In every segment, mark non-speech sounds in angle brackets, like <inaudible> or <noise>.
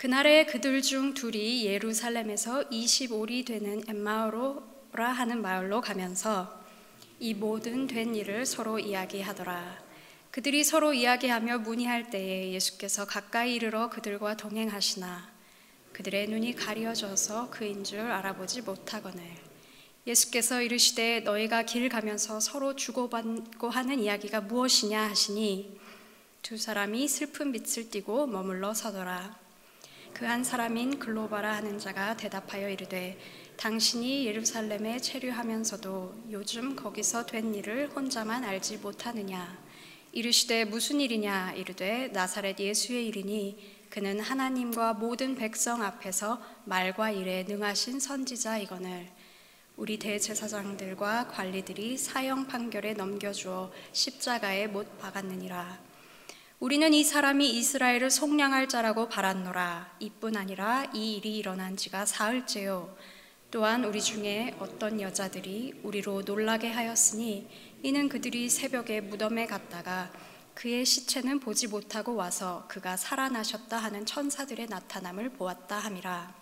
그날에 그들 중 둘이 예루살렘에서 25리 되는 엠마오로라 하는 마을로 가면서 이 모든 된 일을 서로 이야기하더라. 그들이 서로 이야기하며 문의할 때에 예수께서 가까이 이르러 그들과 동행하시나 그들의 눈이 가려져서 그인 줄 알아보지 못하거늘 예수께서 이르시되 너희가 길 가면서 서로 주고받고 하는 이야기가 무엇이냐 하시니 두 사람이 슬픈 빛을 띠고 머물러 서더라 그 한 사람인 글로바라 하는 자가 대답하여 이르되 당신이 예루살렘에 체류하면서도 요즘 거기서 된 일을 혼자만 알지 못하느냐? 이르시되 무슨 일이냐? 이르되 나사렛 예수의 일이니 그는 하나님과 모든 백성 앞에서 말과 일에 능하신 선지자이거늘. 우리 대제사장들과 관리들이 사형 판결에 넘겨주어 십자가에 못 박았느니라 우리는 이 사람이 이스라엘을 속량할 자라고 바랐노라 이뿐 아니라 이 일이 일어난 지가 사흘째요 또한 우리 중에 어떤 여자들이 우리로 놀라게 하였으니 이는 그들이 새벽에 무덤에 갔다가 그의 시체는 보지 못하고 와서 그가 살아나셨다 하는 천사들의 나타남을 보았다 함이라.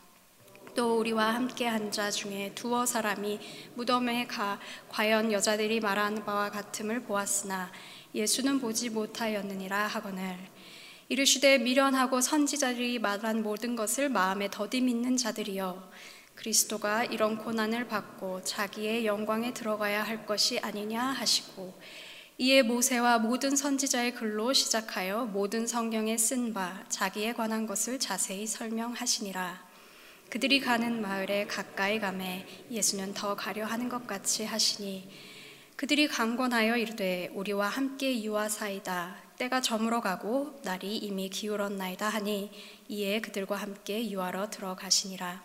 또 우리와 함께 한 자 중에 두어 사람이 무덤에 가 과연 여자들이 말하는 바와 같음을 보았으나 예수는 보지 못하였느니라 하거늘. 이르시되 미련하고 선지자들이 말한 모든 것을 마음에 더디 믿는 자들이여 그리스도가 이런 고난을 받고 자기의 영광에 들어가야 할 것이 아니냐 하시고 이에 모세와 모든 선지자의 글로 시작하여 모든 성경에 쓴 바 자기에 관한 것을 자세히 설명하시니라. 그들이 가는 마을에 가까이 가매 예수는 더 가려 하는 것 같이 하시니 그들이 강권하여 이르되 우리와 함께 유하사이다. 때가 저물어 가고 날이 이미 기울었나이다 하니 이에 그들과 함께 유하러 들어가시니라.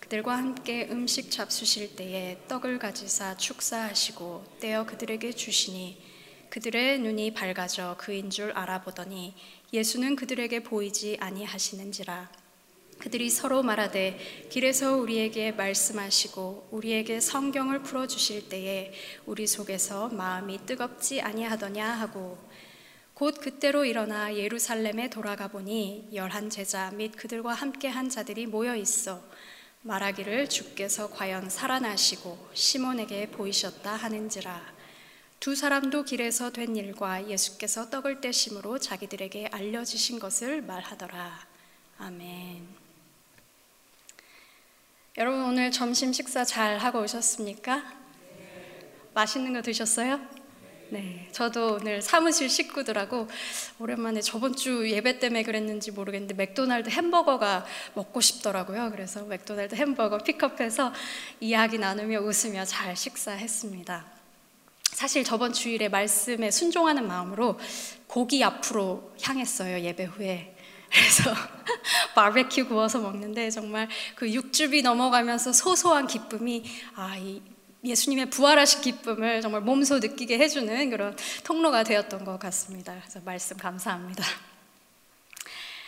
그들과 함께 음식 잡수실 때에 떡을 가지사 축사하시고 떼어 그들에게 주시니 그들의 눈이 밝아져 그인 줄 알아보더니 예수는 그들에게 보이지 아니하시는지라 그들이 서로 말하되 길에서 우리에게 말씀하시고 우리에게 성경을 풀어 주실 때에 우리 속에서 마음이 뜨겁지 아니하더냐 하고 곧 그때로 일어나 예루살렘에 돌아가 보니 열한 제자 및 그들과 함께 한 자들이 모여 있어 말하기를 주께서 과연 살아나시고 시몬에게 보이셨다 하는지라 두 사람도 길에서 된 일과 예수께서 떡을 떼심으로 자기들에게 알려주신 것을 말하더라. 아멘. 여러분 오늘 점심 식사 잘 하고 오셨습니까? 맛있는 거 드셨어요? 네, 저도 오늘 사무실 식구들하고 오랜만에 저번 주 예배 때문에 그랬는지 모르겠는데 맥도날드 햄버거가 먹고 싶더라고요. 그래서 맥도날드 햄버거 픽업해서 이야기 나누며 웃으며 잘 식사했습니다. 사실 저번 주일에 말씀에 순종하는 마음으로 고기 앞으로 향했어요, 예배 후에. 그래서 <laughs> 바베큐 구워서 먹는데 정말 그 육즙이 넘어가면서 소소한 기쁨이 아, 이 예수님의 부활하신 기쁨을 정말 몸소 느끼게 해주는 그런 통로가 되었던 것 같습니다. 그래서 말씀 감사합니다.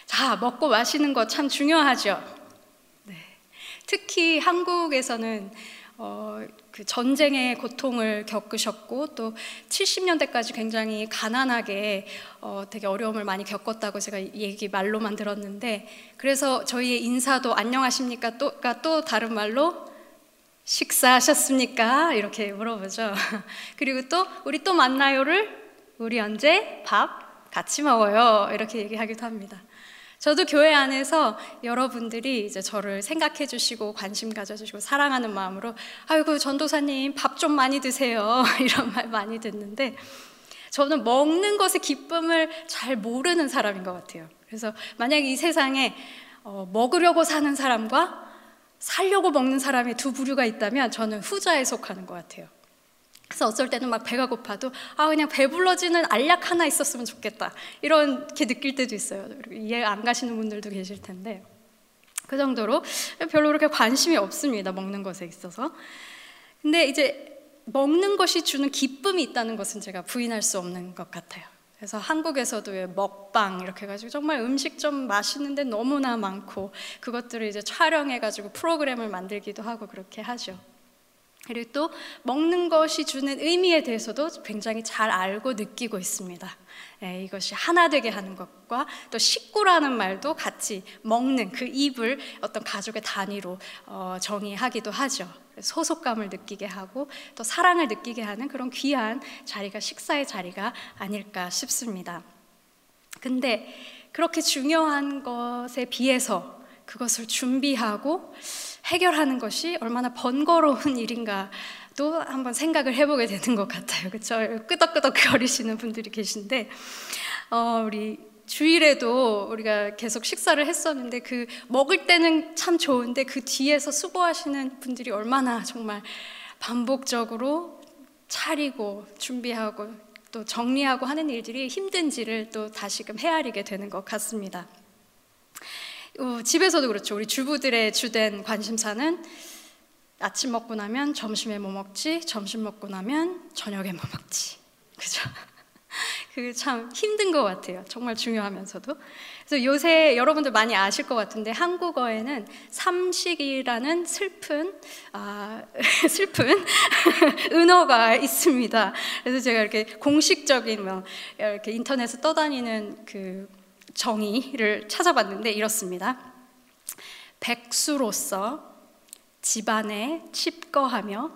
자, 먹고 마시는 것 참 중요하죠. 네. 특히 한국에서는 어, 그 전쟁의 고통을 겪으셨고 또 70년대까지 굉장히 가난하게 어, 되게 어려움을 많이 겪었다고 제가 얘기 말로만 들었는데 그래서 저희의 인사도 안녕하십니까? 또가 또 다른 말로 식사하셨습니까? 이렇게 물어보죠. <laughs> 그리고 또 우리 또 만나요를 우리 언제? 밥? 같이 먹어요. 이렇게 얘기하기도 합니다. 저도 교회 안에서 여러분들이 이제 저를 생각해 주시고 관심 가져 주시고 사랑하는 마음으로 아이고 전도사님 밥 좀 많이 드세요 <laughs> 이런 말 많이 듣는데 저는 먹는 것의 기쁨을 잘 모르는 사람인 것 같아요. 그래서 만약 이 세상에 어, 먹으려고 사는 사람과 살려고 먹는 사람의 두 부류가 있다면 저는 후자에 속하는 것 같아요. 그래서 어쩔 때는 막 배가 고파도 아 그냥 배불러지는 알약 하나 있었으면 좋겠다 이렇게 느낄 때도 있어요. 이해 안 가시는 분들도 계실 텐데 그 정도로 별로 그렇게 관심이 없습니다. 먹는 것에 있어서. 근데 이제 먹는 것이 주는 기쁨이 있다는 것은 제가 부인할 수 없는 것 같아요. 그래서 한국에서도 먹방 이렇게 해가지고 정말 음식점 맛있는데 너무나 많고 그것들을 이제 촬영해가지고 프로그램을 만들기도 하고 그렇게 하죠. 그리고 또 먹는 것이 주는 의미에 대해서도 굉장히 잘 알고 느끼고 있습니다. 예, 이것이 하나 되게 하는 것과 또 식구라는 말도 같이 먹는 그 입을 어떤 가족의 단위로 어, 정의하기도 하죠. 소속감을 느끼게 하고 또 사랑을 느끼게 하는 그런 귀한 자리가 식사의 자리가 아닐까 싶습니다. 근데 그렇게 중요한 것에 비해서 그것을 준비하고 해결하는 것이 얼마나 번거로운 일인가 또 한번 생각을 해보게 되는 것 같아요. 그렇죠? 끄덕끄덕 거리시는 분들이 계신데 어, 우리 주일에도 우리가 계속 식사를 했었는데 그 먹을 때는 참 좋은데 그 뒤에서 수고하시는 분들이 얼마나 정말 반복적으로 차리고 준비하고 또 정리하고 하는 일들이 힘든지를 또 다시금 헤아리게 되는 것 같습니다. 어, 집에서도 그렇죠. 우리 주부들의 주된 관심사는 아침 먹고 나면 점심에 뭐 먹지, 점심 먹고 나면 저녁에 뭐 먹지. <laughs> 그죠? 그게 참 힘든 것 같아요. 정말 중요하면서도. 그래서 요새 여러분들 많이 아실 것 같은데 한국어에는 삼식이라는 슬픈 아, <laughs> 슬픈 <laughs> 은어가 있습니다. 그래서 제가 이렇게 공식적인 뭐 이렇게 인터넷에 떠다니는 그 정의를 찾아봤는데 이렇습니다. 백수로서 집안에 칩거하며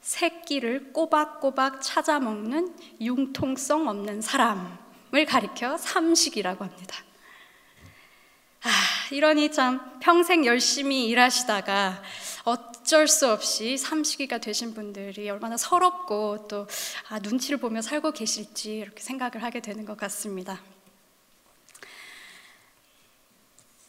새끼를 꼬박꼬박 찾아 먹는 융통성 없는 사람을 가리켜 삼식이라고 합니다. 아, 이러니 참 평생 열심히 일하시다가 어쩔 수 없이 삼식이가 되신 분들이 얼마나 서럽고 또 아, 눈치를 보며 살고 계실지 이렇게 생각을 하게 되는 것 같습니다.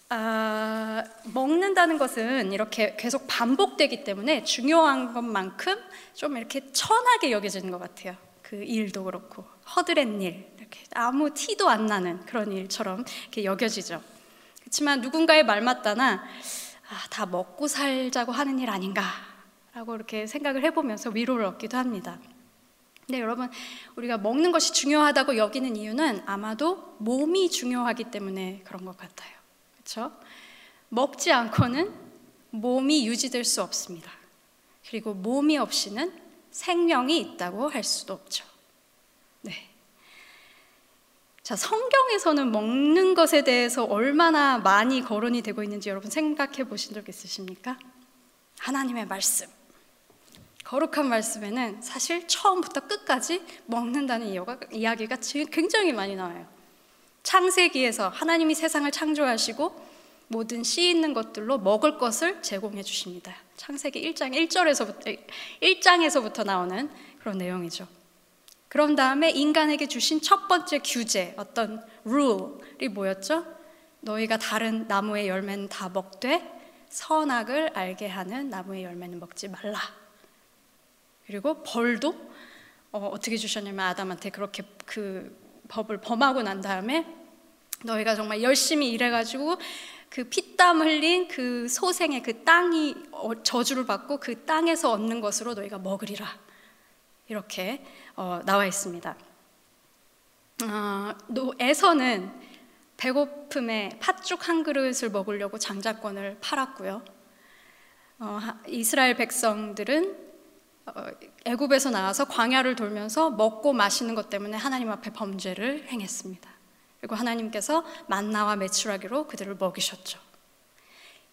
아, 먹는다는 것은 이렇게 계속 반복되기 때문에 중요한 것만큼 좀 이렇게 천하게 여겨지는 것 같아요. 그 일도 그렇고 허드렛 일, 이렇게 아무 티도 안 나는 그런 일처럼 이렇게 여겨지죠. 그렇지만 누군가의 말 맞다나 아, 다 먹고 살자고 하는 일 아닌가라고 이렇게 생각을 해보면서 위로를 얻기도 합니다. 근데 여러분 우리가 먹는 것이 중요하다고 여기는 이유는 아마도 몸이 중요하기 때문에 그런 것 같아요. 그렇죠? 먹지 않고는 몸이 유지될 수 없습니다. 그리고 몸이 없이는 생명이 있다고 할 수도 없죠. 네. 자, 성경에서는 먹는 것에 대해서 얼마나 많이 거론이 되고 있는지 여러분 생각해 보신 적 있으십니까? 하나님의 말씀. 거룩한 말씀에는 사실 처음부터 끝까지 먹는다는 이야기가 굉장히 많이 나와요. 창세기에서 하나님이 세상을 창조하시고 모든 씨 있는 것들로 먹을 것을 제공해 주십니다. 창세기 1장 1절에서부터 1장에서부터 나오는 그런 내용이죠. 그런 다음에 인간에게 주신 첫 번째 규제, 어떤 룰이 뭐였죠? 너희가 다른 나무의 열매는 다 먹되 선악을 알게 하는 나무의 열매는 먹지 말라. 그리고 벌도 어, 어떻게 주셨냐면 아담한테 그렇게 그 법을 범하고 난 다음에 너희가 정말 열심히 일해가지고 그 피땀 흘린 그 소생의 그 땅이 어, 저주를 받고 그 땅에서 얻는 것으로 너희가 먹으리라 이렇게 어, 나와 있습니다. 어, 에서는 배고픔에 팥죽 한 그릇을 먹으려고 장자권을 팔았고요. 어, 이스라엘 백성들은 어, 애굽에서 나와서 광야를 돌면서 먹고 마시는 것 때문에 하나님 앞에 범죄를 행했습니다. 그리고 하나님께서 만나와 메추라기로 그들을 먹이셨죠.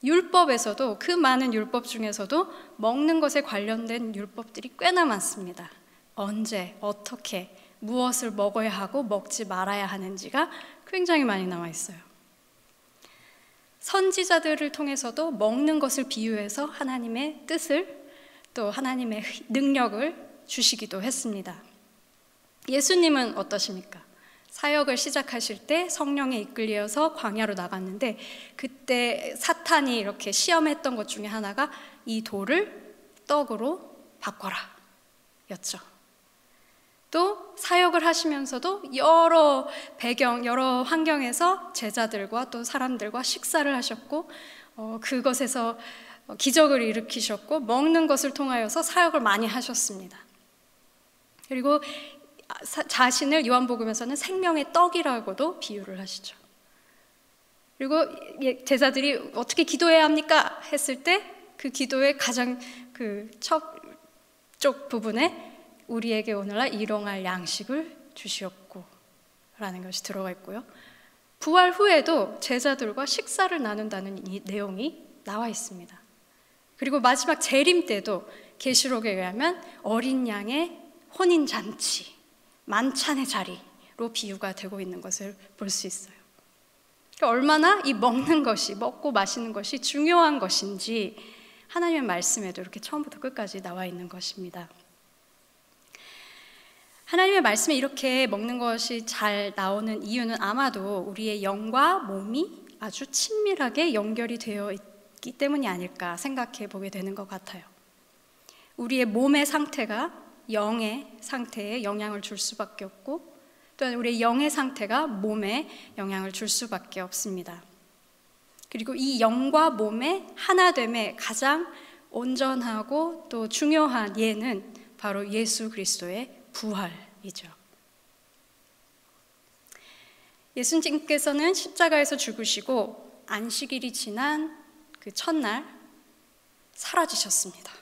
율법에서도 그 많은 율법 중에서도 먹는 것에 관련된 율법들이 꽤나 많습니다. 언제, 어떻게, 무엇을 먹어야 하고 먹지 말아야 하는지가 굉장히 많이 나와 있어요. 선지자들을 통해서도 먹는 것을 비유해서 하나님의 뜻을 또 하나님의 능력을 주시기도 했습니다. 예수님은 어떠십니까? 사역을 시작하실 때 성령에 이끌려서 광야로 나갔는데 그때 사탄이 이렇게 시험했던 것 중에 하나가 이 돌을 떡으로 바꿔라 였죠. 또 사역을 하시면서도 여러 배경, 여러 환경에서 제자들과 또 사람들과 식사를 하셨고 어, 그것에서 어, 기적을 일으키셨고 먹는 것을 통하여서 사역을 많이 하셨습니다. 그리고 자신을 요한복음에서는 생명의 떡이라고도 비유를 하시죠. 그리고 제자들이 어떻게 기도해야 합니까? 했을 때 그 기도의 가장 그첫 앞쪽 부분에 우리에게 오늘날 일용할 양식을 주시옵고 라는 것이 들어가 있고요. 부활 후에도 제자들과 식사를 나눈다는 이 내용이 나와 있습니다. 그리고 마지막 재림 때도 계시록에 의하면 어린 양의 혼인 잔치, 만찬의 자리로 비유가 되고 있는 것을 볼 수 있어요. 그러니까 얼마나 이 먹는 것이 먹고 마시는 것이 중요한 것인지 하나님의 말씀에도 이렇게 처음부터 끝까지 나와 있는 것입니다. 하나님의 말씀에 이렇게 먹는 것이 잘 나오는 이유는 아마도 우리의 영과 몸이 아주 친밀하게 연결이 되어 있 기 때문이 아닐까 생각해 보게 되는 것 같아요. 우리의 몸의 상태가 영의 상태에 영향을 줄 수밖에 없고 또한 우리의 영의 상태가 몸에 영향을 줄 수밖에 없습니다. 그리고 이 영과 몸의 하나됨의 가장 온전하고 또 중요한 예는 바로 예수 그리스도의 부활이죠. 예수님께서는 십자가에서 죽으시고 안식일이 지난 그 첫날 사라지셨습니다.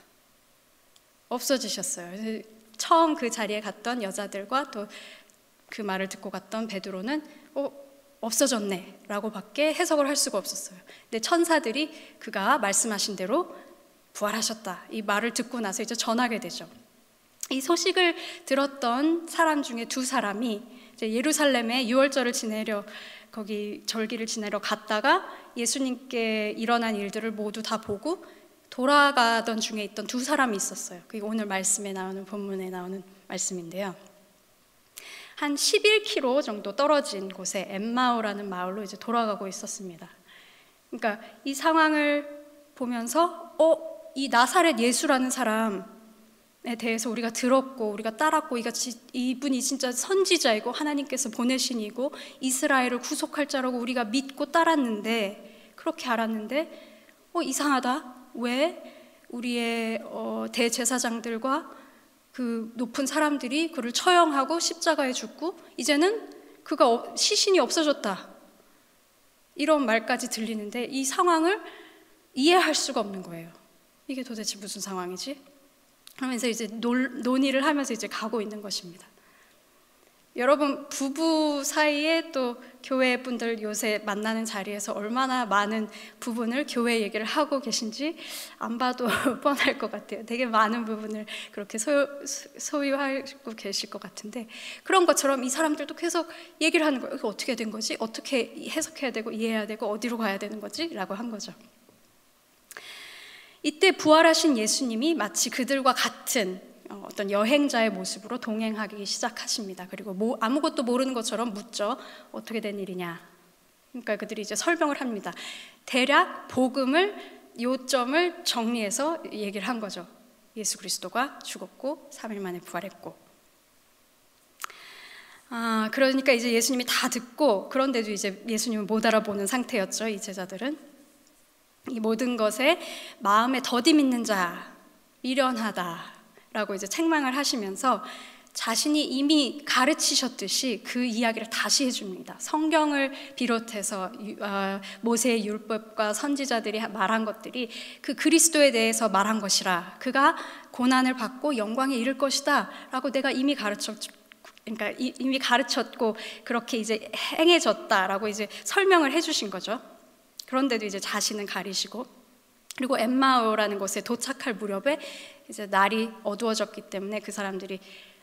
없어지셨어요. 처음 그 자리에 갔던 여자들과 또 그 말을 듣고 갔던 베드로는 어, 없어졌네라고 밖에 해석을 할 수가 없었어요. 근데 천사들이 그가 말씀하신 대로 부활하셨다. 이 말을 듣고 나서 이제 전하게 되죠. 이 소식을 들었던 사람 중에 두 사람이 예루살렘에 유월절을 지내려 거기 절기를 지내러 갔다가 예수님께 일어난 일들을 모두 다 보고 돌아가던 중에 있던 두 사람이 있었어요. 그게 오늘 말씀에 나오는 본문에 나오는 말씀인데요. 한 11km 정도 떨어진 곳에 엠마오라는 마을로 이제 돌아가고 있었습니다. 그러니까 이 상황을 보면서 어, 이 나사렛 예수라는 사람 에 대해서 우리가 들었고 우리가 따랐고 이분이 진짜 선지자이고 하나님께서 보내신 이고 이스라엘을 구속할 자라고 우리가 믿고 따랐는데 그렇게 알았는데 어 이상하다 왜 우리의 어, 대제사장들과 그 높은 사람들이 그를 처형하고 십자가에 죽고 이제는 그가 시신이 없어졌다 이런 말까지 들리는데 이 상황을 이해할 수가 없는 거예요. 이게 도대체 무슨 상황이지? 하면서 이제 논, 논의를 하면서 이제 가고 있는 것입니다. 여러분 부부 사이에 또 교회 분들 요새 만나는 자리에서 얼마나 많은 부분을 교회 얘기를 하고 계신지 안 봐도 <laughs> 뻔할 것 같아요. 되게 많은 부분을 그렇게 소유, 소유하고 계실 것 같은데 그런 것처럼 이 사람들도 계속 얘기를 하는 거예요. 어떻게 된 거지? 어떻게 해석해야 되고 이해해야 되고 어디로 가야 되는 거지? 라고 한 거죠. 이때 부활하신 예수님이 마치 그들과 같은 어, 어떤 여행자의 모습으로 동행하기 시작하십니다. 그리고 뭐 아무것도 모르는 것처럼 묻죠. 어떻게 된 일이냐? 그러니까 그들이 이제 설명을 합니다. 대략 복음을 요점을 정리해서 얘기를 한 거죠. 예수 그리스도가 죽었고 3일 만에 부활했고. 아, 그러니까 이제 예수님이 다 듣고 그런데도 이제 예수님을 못 알아보는 상태였죠. 이 제자들은. 이 모든 것에 마음에 더디 믿는 자 미련하다라고 이제 책망을 하시면서 자신이 이미 가르치셨듯이 그 이야기를 다시 해줍니다. 성경을 비롯해서 어, 모세의 율법과 선지자들이 말한 것들이 그 그리스도에 대해서 말한 것이라 그가 고난을 받고 영광에 이를 것이다라고 내가 이미 가르쳤 그러니까 이미 가르쳤고 그렇게 이제 행해졌다라고 이제 설명을 해주신 거죠. 그런데도 이제 자신은 가리시고 그리고 엠마오라는 곳에 도착할 무렵에 이제 날이 어두워졌기 때문에 그 사람들이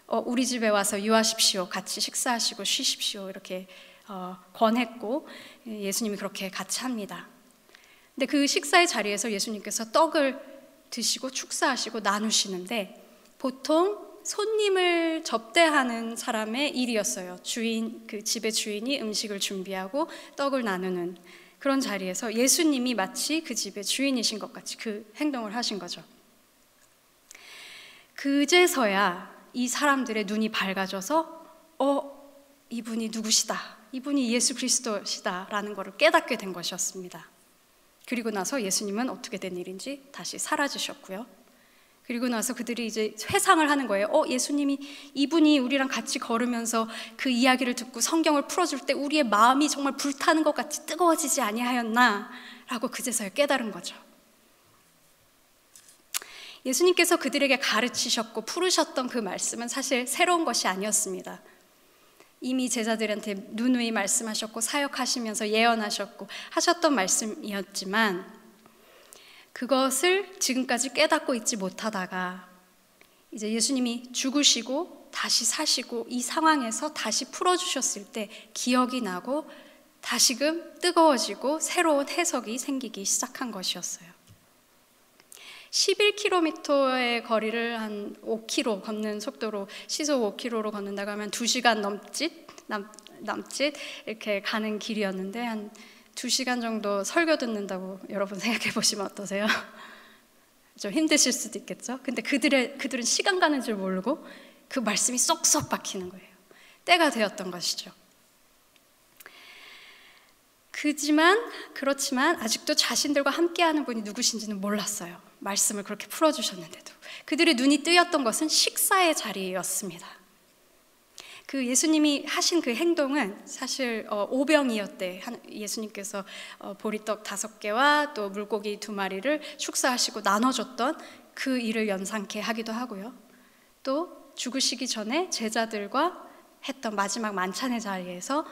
어, 우리 집에 와서 유하십시오, 같이 식사하시고 쉬십시오 이렇게 어, 권했고 예수님이 그렇게 같이 합니다. 근데 그 식사의 자리에서 예수님께서 떡을 드시고 축사하시고 나누시는데 보통 손님을 접대하는 사람의 일이었어요. 주인 그 집의 주인이 음식을 준비하고 떡을 나누는 그런 자리에서 예수님이 마치 그 집의 주인이신 것 같이 그 행동을 하신 거죠. 그제서야 이 사람들의 눈이 밝아져서 어 이분이 누구시다. 이분이 예수 그리스도시다라는 것을 깨닫게 된 것이었습니다. 그리고 나서 예수님은 어떻게 된 일인지 다시 사라지셨고요. 그리고 나서 그들이 이제 회상을 하는 거예요. 어, 예수님이 이분이 우리랑 같이 걸으면서 그 이야기를 듣고 성경을 풀어줄 때 우리의 마음이 정말 불타는 것 같이 뜨거워지지 아니하였나? 라고 그제서야 깨달은 거죠. 예수님께서 그들에게 가르치셨고 풀으셨던 그 말씀은 사실 새로운 것이 아니었습니다. 이미 제자들한테 누누이 말씀하셨고 사역하시면서 예언하셨고 하셨던 말씀이었지만 그것을 지금까지 깨닫고 있지 못하다가 이제 예수님이 죽으시고 다시 사시고 이 상황에서 다시 풀어주셨을 때 기억이 나고 다시금 뜨거워지고 새로운 해석이 생기기 시작한 것이었어요. 11km의 거리를 한 5km 걷는 속도로 시속 5km로 걷는다고 하면 2시간 넘짓 남, 남짓 이렇게 가는 길이었는데 한 2시간 정도 설교 듣는다고 여러분 생각해 보시면 어떠세요? <laughs> 좀 힘드실 수도 있겠죠. 근데 그들의 그들은 시간 가는 줄 모르고 그 말씀이 쏙쏙 박히는 거예요. 때가 되었던 것이죠. 그지만 그렇지만 아직도 자신들과 함께하는 분이 누구신지는 몰랐어요. 말씀을 그렇게 풀어주셨는데도 그들의 눈이 뜨였던 것은 식사의 자리였습니다. 그 예수님이 하신 그 행동은 사실 어, 오병이었대. 예수님께서 어, 보리떡 다섯 개와 또 물고기 두 마리를 축사하시고 나눠줬던 그 일을 연상케 하기도 하고요. 또 죽으시기 전에 제자들과 했던 마지막 만찬의 자리에서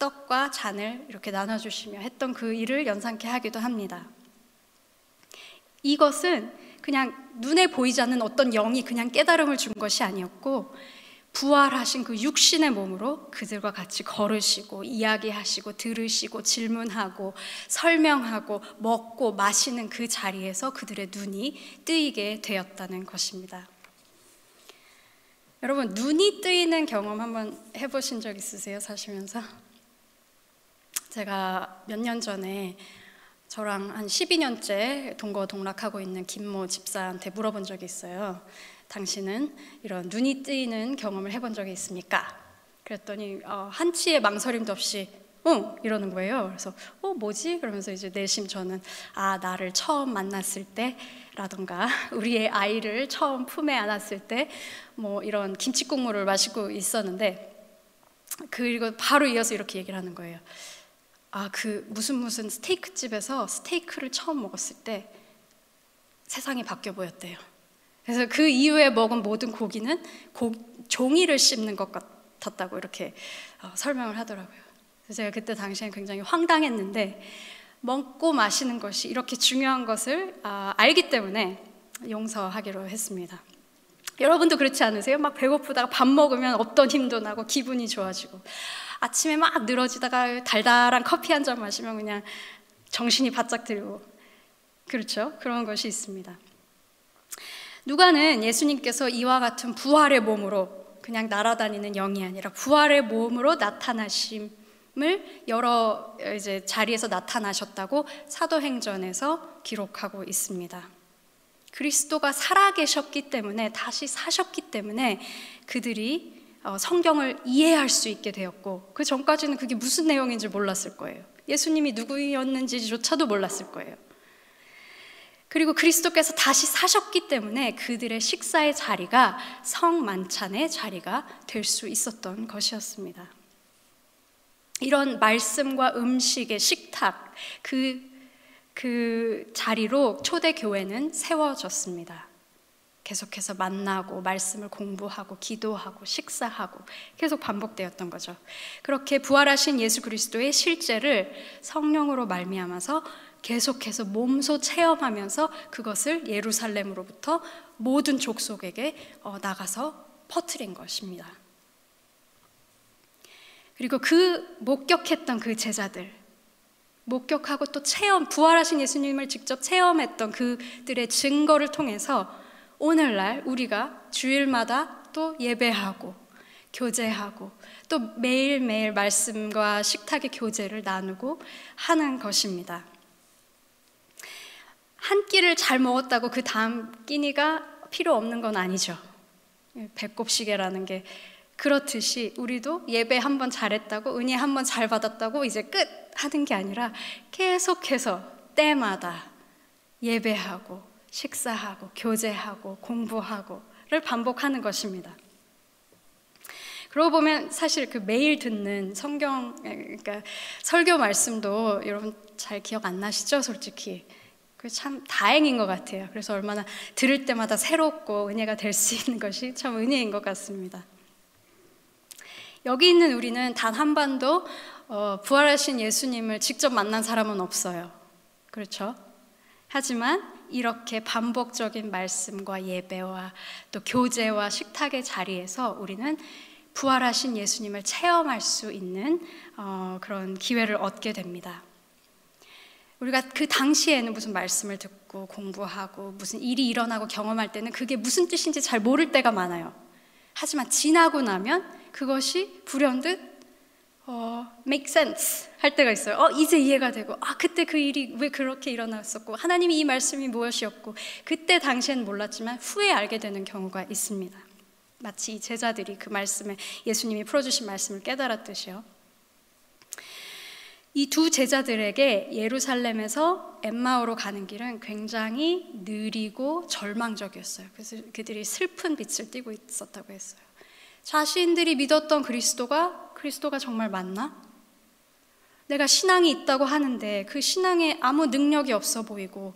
떡과 잔을 이렇게 나눠주시며 했던 그 일을 연상케 하기도 합니다. 이것은 그냥 눈에 보이지 않는 어떤 영이 그냥 깨달음을 준 것이 아니었고 부활하신 그 육신의 몸으로 그들과 같이 걸으시고 이야기하시고 들으시고 질문하고 설명하고 먹고 마시는 그 자리에서 그들의 눈이 뜨이게 되었다는 것입니다. 여러분 눈이 뜨이는 경험 한번 해보신 적 있으세요 사시면서? 제가 몇 년 전에 저랑 한 12년째 동거 동락하고 있는 김모 집사한테 물어본 적이 있어요. 당신은 이런 눈이 뜨이는 경험을 해본 적이 있습니까? 그랬더니 어, 한치의 망설임도 없이 응 이러는 거예요. 그래서 어 뭐지? 그러면서 이제 내심 저는 아 나를 처음 만났을 때라던가 <laughs> 우리의 아이를 처음 품에 안았을 때 뭐 이런 김치 국물을 마시고 있었는데 그리고 바로 이어서 이렇게 얘기를 하는 거예요. 아, 그 무슨 무슨 스테이크 집에서 스테이크를 처음 먹었을 때 세상이 바뀌어 보였대요. 그래서 그 이후에 먹은 모든 고기는 고, 종이를 씹는 것 같았다고 이렇게 어, 설명을 하더라고요. 그래서 제가 그때 당시엔 굉장히 황당했는데 먹고 마시는 것이 이렇게 중요한 것을 아, 알기 때문에 용서하기로 했습니다. 여러분도 그렇지 않으세요? 막 배고프다가 밥 먹으면 없던 힘도 나고 기분이 좋아지고 아침에 막 늘어지다가 달달한 커피 한 잔 마시면 그냥 정신이 바짝 들고 그렇죠? 그런 것이 있습니다. 누가는 예수님께서 이와 같은 부활의 몸으로 그냥 날아다니는 영이 아니라 부활의 몸으로 나타나심을 여러 이제 자리에서 나타나셨다고 사도행전에서 기록하고 있습니다. 그리스도가 살아계셨기 때문에 다시 사셨기 때문에 그들이 어, 성경을 이해할 수 있게 되었고 그 전까지는 그게 무슨 내용인지 몰랐을 거예요. 예수님이 누구였는지조차도 몰랐을 거예요. 그리고 그리스도께서 다시 사셨기 때문에 그들의 식사의 자리가 성만찬의 자리가 될 수 있었던 것이었습니다. 이런 말씀과 음식의 식탁, 그, 그 자리로 초대교회는 세워졌습니다. 계속해서 만나고 말씀을 공부하고 기도하고 식사하고 계속 반복되었던 거죠. 그렇게 부활하신 예수 그리스도의 실제를 성령으로 말미암아서 계속해서 몸소 체험하면서 그것을 예루살렘으로부터 모든 족속에게 어, 나가서 퍼뜨린 것입니다. 그리고 그 목격했던 그 제자들, 목격하고 또 체험, 부활하신 예수님을 직접 체험했던 그들의 증거를 통해서 오늘날 우리가 주일마다 또 예배하고 교제하고 또 매일매일 말씀과 식탁의 교제를 나누고 하는 것입니다. 한 끼를 잘 먹었다고 그 다음 끼니가 필요 없는 건 아니죠. 배꼽시계라는 게 그렇듯이 우리도 예배 한 번 잘했다고 은혜 한 번 잘 받았다고 이제 끝 하는 게 아니라 계속해서 때마다 예배하고 식사하고 교제하고 공부하고를 반복하는 것입니다. 그러고 보면 사실 그 매일 듣는 성경 그러니까 설교 말씀도 여러분 잘 기억 안 나시죠, 솔직히. 참 다행인 것 같아요. 그래서 얼마나 들을 때마다 새롭고 은혜가 될 수 있는 것이 참 은혜인 것 같습니다. 여기 있는 우리는 단 한 번도 어, 부활하신 예수님을 직접 만난 사람은 없어요. 그렇죠? 하지만 이렇게 반복적인 말씀과 예배와 또 교제와 식탁의 자리에서 우리는 부활하신 예수님을 체험할 수 있는 어, 그런 기회를 얻게 됩니다. 우리가 그 당시에는 무슨 말씀을 듣고 공부하고 무슨 일이 일어나고 경험할 때는 그게 무슨 뜻인지 잘 모를 때가 많아요. 하지만 지나고 나면 그것이 불현듯 어, make sense 할 때가 있어요. 어, 이제 이해가 되고, 아, 그때 그 일이 왜 그렇게 일어났었고, 하나님이 이 말씀이 무엇이었고, 그때 당시엔 몰랐지만 후에 알게 되는 경우가 있습니다. 마치 이 제자들이 그 말씀에 예수님이 풀어주신 말씀을 깨달았듯이요. 이 두 제자들에게 예루살렘에서 엠마오로 가는 길은 굉장히 느리고 절망적이었어요. 그래서 그들이 슬픈 빛을 띠고 있었다고 했어요. 자신들이 믿었던 그리스도가 그리스도가 정말 맞나? 내가 신앙이 있다고 하는데 그 신앙에 아무 능력이 없어 보이고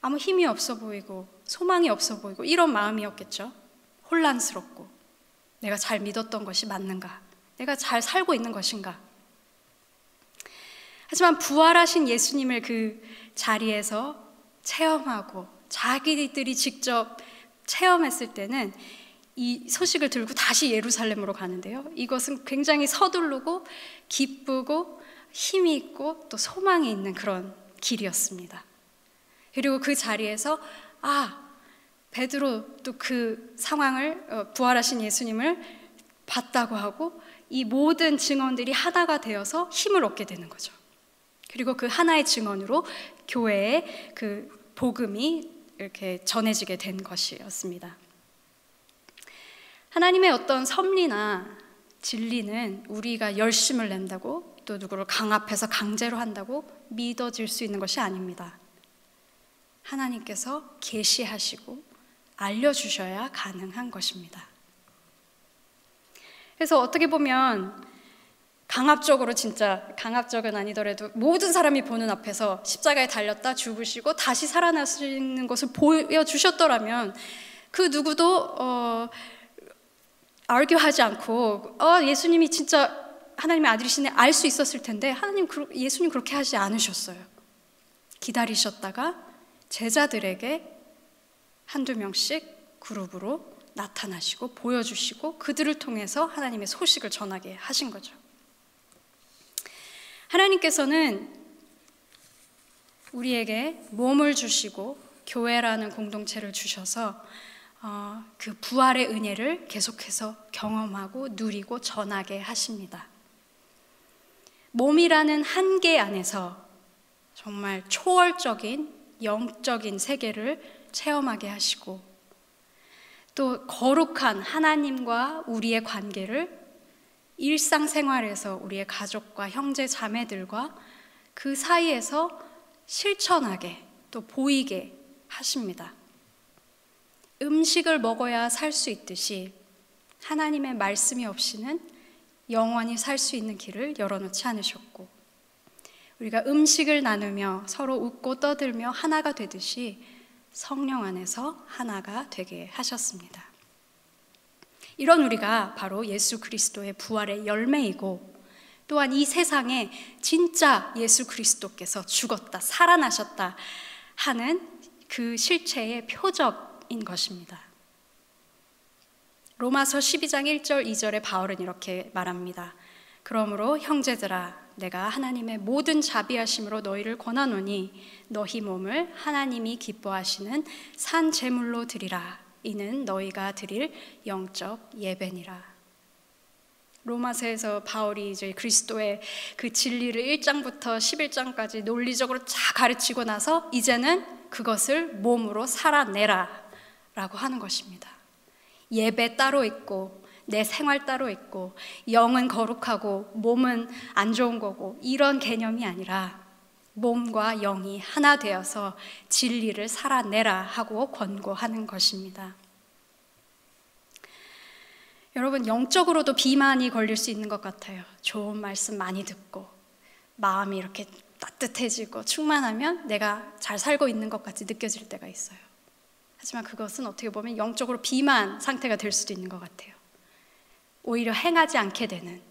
아무 힘이 없어 보이고 소망이 없어 보이고 이런 마음이었겠죠. 혼란스럽고 내가 잘 믿었던 것이 맞는가? 내가 잘 살고 있는 것인가? 하지만 부활하신 예수님을 그 자리에서 체험하고 자기들이 직접 체험했을 때는 이 소식을 들고 다시 예루살렘으로 가는데요. 이것은 굉장히 서두르고 기쁘고 힘이 있고 또 소망이 있는 그런 길이었습니다. 그리고 그 자리에서 아 베드로 또 그 상황을 어, 부활하신 예수님을 봤다고 하고 이 모든 증언들이 하나가 되어서 힘을 얻게 되는 거죠. 그리고 그 하나의 증언으로 교회의 그 복음이 이렇게 전해지게 된 것이었습니다. 하나님의 어떤 섭리나 진리는 우리가 열심을 낸다고 또 누구를 강압해서 강제로 한다고 믿어질 수 있는 것이 아닙니다. 하나님께서 계시하시고 알려주셔야 가능한 것입니다. 그래서 어떻게 보면 강압적으로 진짜 강압적은 아니더라도 모든 사람이 보는 앞에서 십자가에 달렸다 죽으시고 다시 살아나시는 것을 보여주셨더라면 그 누구도 어, 알교하지 않고 어, 예수님이 진짜 하나님의 아들이시네 알 수 있었을 텐데 하나님 예수님 그렇게 하지 않으셨어요. 기다리셨다가 제자들에게 한두 명씩 그룹으로 나타나시고 보여주시고 그들을 통해서 하나님의 소식을 전하게 하신 거죠. 하나님께서는 우리에게 몸을 주시고 교회라는 공동체를 주셔서 어, 그 부활의 은혜를 계속해서 경험하고 누리고 전하게 하십니다. 몸이라는 한계 안에서 정말 초월적인 영적인 세계를 체험하게 하시고 또 거룩한 하나님과 우리의 관계를 일상생활에서 우리의 가족과 형제 자매들과 그 사이에서 실천하게 또 보이게 하십니다. 음식을 먹어야 살 수 있듯이 하나님의 말씀이 없이는 영원히 살 수 있는 길을 열어놓지 않으셨고 우리가 음식을 나누며 서로 웃고 떠들며 하나가 되듯이 성령 안에서 하나가 되게 하셨습니다. 이런 우리가 바로 예수 그리스도의 부활의 열매이고 또한 이 세상에 진짜 예수 그리스도께서 죽었다, 살아나셨다 하는 그 실체의 표적인 것입니다. 로마서 12장 1절 2절에 바울은 이렇게 말합니다. 그러므로 형제들아 내가 하나님의 모든 자비하심으로 너희를 권하노니 너희 몸을 하나님이 기뻐하시는 산 제물로 드리라 이는 너희가 드릴 영적 예배니라. 로마서에서 바울이 이제 그리스도의 그 진리를 1장부터 11장까지 논리적으로 쫙 가르치고 나서 이제는 그것을 몸으로 살아내라 라고 하는 것입니다. 예배 따로 있고 내 생활 따로 있고 영은 거룩하고 몸은 안 좋은 거고 이런 개념이 아니라 몸과 영이 하나 되어서 진리를 살아내라 하고 권고하는 것입니다. 여러분, 영적으로도 비만이 걸릴 수 있는 것 같아요. 좋은 말씀 많이 듣고, 마음이 이렇게 따뜻해지고 충만하면 내가 잘 살고 있는 것 같이 느껴질 때가 있어요. 하지만 그것은 어떻게 보면 영적으로 비만 상태가 될 수도 있는 것 같아요. 오히려 행하지 않게 되는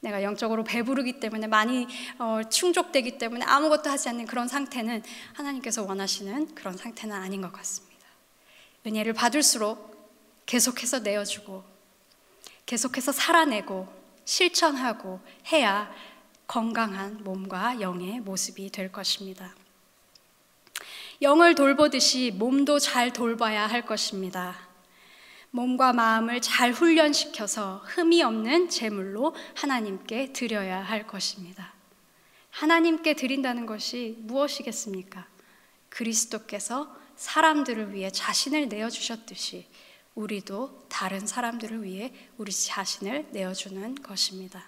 내가 영적으로 배부르기 때문에 많이 어, 충족되기 때문에 아무것도 하지 않는 그런 상태는 하나님께서 원하시는 그런 상태는 아닌 것 같습니다. 은혜를 받을수록 계속해서 내어주고 계속해서 살아내고 실천하고 해야 건강한 몸과 영의 모습이 될 것입니다. 영을 돌보듯이 몸도 잘 돌봐야 할 것입니다. 몸과 마음을 잘 훈련시켜서 흠이 없는 제물로 하나님께 드려야 할 것입니다. 하나님께 드린다는 것이 무엇이겠습니까? 그리스도께서 사람들을 위해 자신을 내어주셨듯이 우리도 다른 사람들을 위해 우리 자신을 내어주는 것입니다.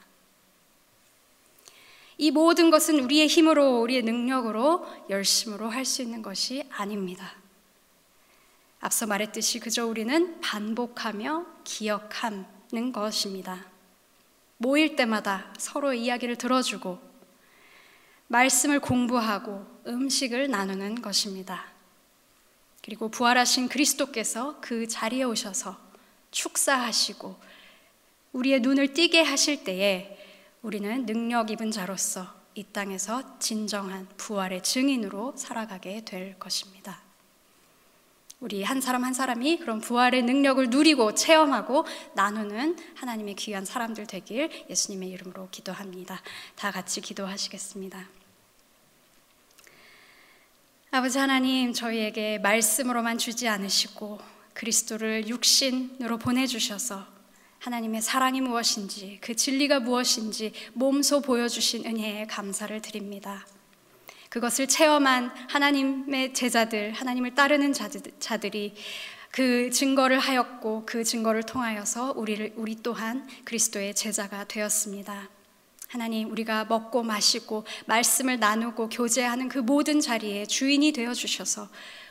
이 모든 것은 우리의 힘으로, 우리의 능력으로, 열심으로 할 수 있는 것이 아닙니다. 앞서 말했듯이 그저 우리는 반복하며 기억하는 것입니다. 모일 때마다 서로 이야기를 들어주고 말씀을 공부하고 음식을 나누는 것입니다. 그리고 부활하신 그리스도께서 그 자리에 오셔서 축사하시고 우리의 눈을 띄게 하실 때에 우리는 능력 입은 자로서 이 땅에서 진정한 부활의 증인으로 살아가게 될 것입니다. 우리 한 사람 한 사람이 그런 부활의 능력을 누리고 체험하고 나누는 하나님의 귀한 사람들 되길 예수님의 이름으로 기도합니다. 다 같이 기도하시겠습니다. 아버지 하나님, 저희에게 말씀으로만 주지 않으시고 그리스도를 육신으로 보내주셔서 하나님의 사랑이 무엇인지 그 진리가 무엇인지 몸소 보여주신 은혜에 감사를 드립니다. 그것을 체험한 하나님의 제자들, 하나님을 따르는 자들이 그 증거를 하였고 그 증거를 통하여서 우리를 우리 또한 그리스도의 제자가 되었습니다. 하나님, 우리가 먹고 마시고 말씀을 나누고 교제하는 그 모든 자리에 주인이 되어 주셔서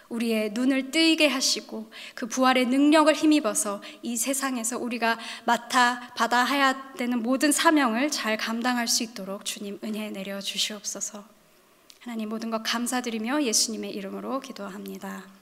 우리의 눈을 뜨이게 하시고 그 부활의 능력을 힘입어서 이 세상에서 우리가 맡아 받아야 되는 모든 사명을 잘 감당할 수 있도록 주님 은혜 내려 주시옵소서. 하나님 모든 것 감사드리며 예수님의 이름으로 기도합니다.